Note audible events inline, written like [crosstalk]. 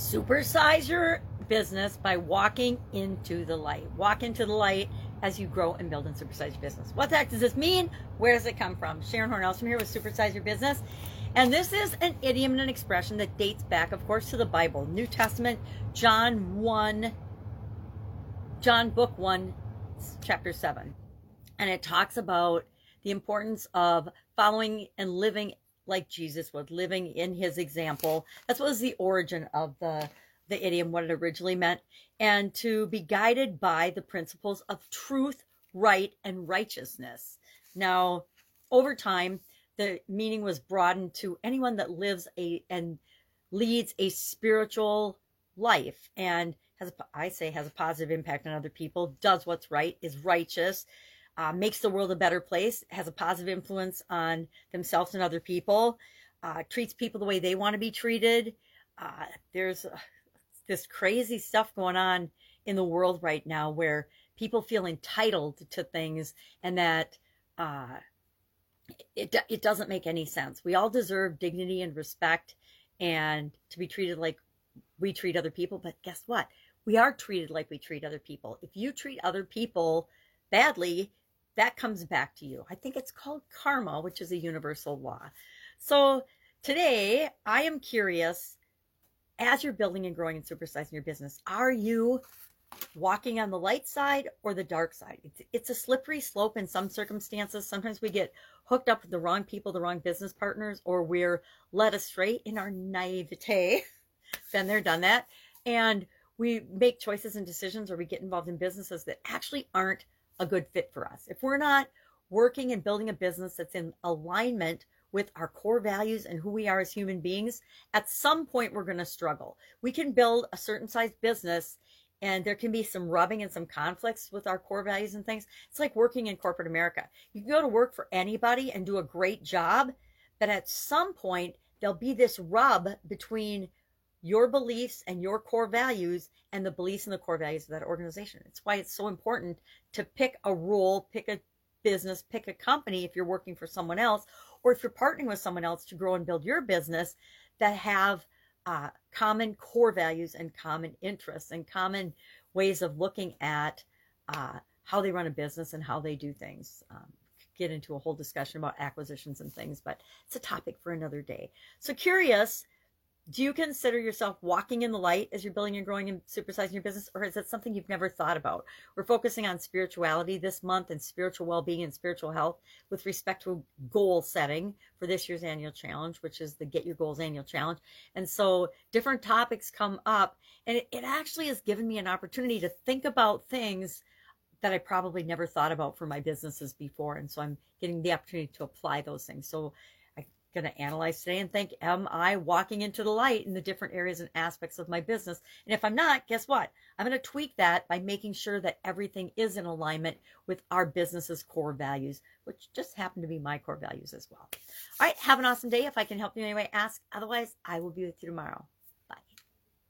Supersize your business by walking into the light. Walk into the light as you grow and build and supersize your business. What the heck does this mean? Where does it come from? Sharon Hornell from here with Supersize Your Business. And this is an idiom and an expression that dates back, of course, to the Bible, New Testament, John 1, John book 1, chapter 7. And it talks about the importance of following and living like Jesus was, living in his example. That was the origin of the the idiom, what it originally meant, and to be guided by the principles of truth, right, and righteousness. Now, over time, the meaning was broadened to anyone that lives a and leads a spiritual life and has I say has a positive impact on other people, does what's right, is righteous, uh, makes the world a better place, has a positive influence on themselves and other people, uh, treats people the way they want to be treated. Uh, there's uh, this crazy stuff going on in the world right now where people feel entitled to things and that uh, it, it doesn't make any sense. We all deserve dignity and respect and to be treated like we treat other people. But guess what? We are treated like we treat other people. If you treat other people badly, that comes back to you. I think it's called karma, which is a universal law. So today I am curious as you're building and growing and supersizing your business, are you walking on the light side or the dark side? It's, it's a slippery slope in some circumstances. Sometimes we get hooked up with the wrong people, the wrong business partners, or we're led astray in our naivete. [laughs] Been there, done that. And we make choices and decisions or we get involved in businesses that actually aren't a good fit for us. If we're not working and building a business that's in alignment with our core values and who we are as human beings, at some point we're going to struggle. We can build a certain size business and there can be some rubbing and some conflicts with our core values and things. It's like working in corporate America. You can go to work for anybody and do a great job, but at some point there'll be this rub between your beliefs and your core values and the beliefs and the core values of that organization. It's why it's so important to pick a role, pick a business, pick a company if you're working for someone else, or if you're partnering with someone else to grow and build your business that have uh, common core values and common interests and common ways of looking at uh, how they run a business and how they do things. Um, get into a whole discussion about acquisitions and things, but it's a topic for another day. So curious do you consider yourself walking in the light as you're building and growing and supersizing your business or is that something you've never thought about we're focusing on spirituality this month and spiritual well-being and spiritual health with respect to goal setting for this year's annual challenge which is the get your goals annual challenge and so different topics come up and it, it actually has given me an opportunity to think about things that I probably never thought about for my businesses before. And so I'm getting the opportunity to apply those things. So going to analyze today and think, am I walking into the light in the different areas and aspects of my business? And if I'm not, guess what? I'm going to tweak that by making sure that everything is in alignment with our business's core values, which just happen to be my core values as well. All right. Have an awesome day. If I can help you in any way, ask. Otherwise, I will be with you tomorrow.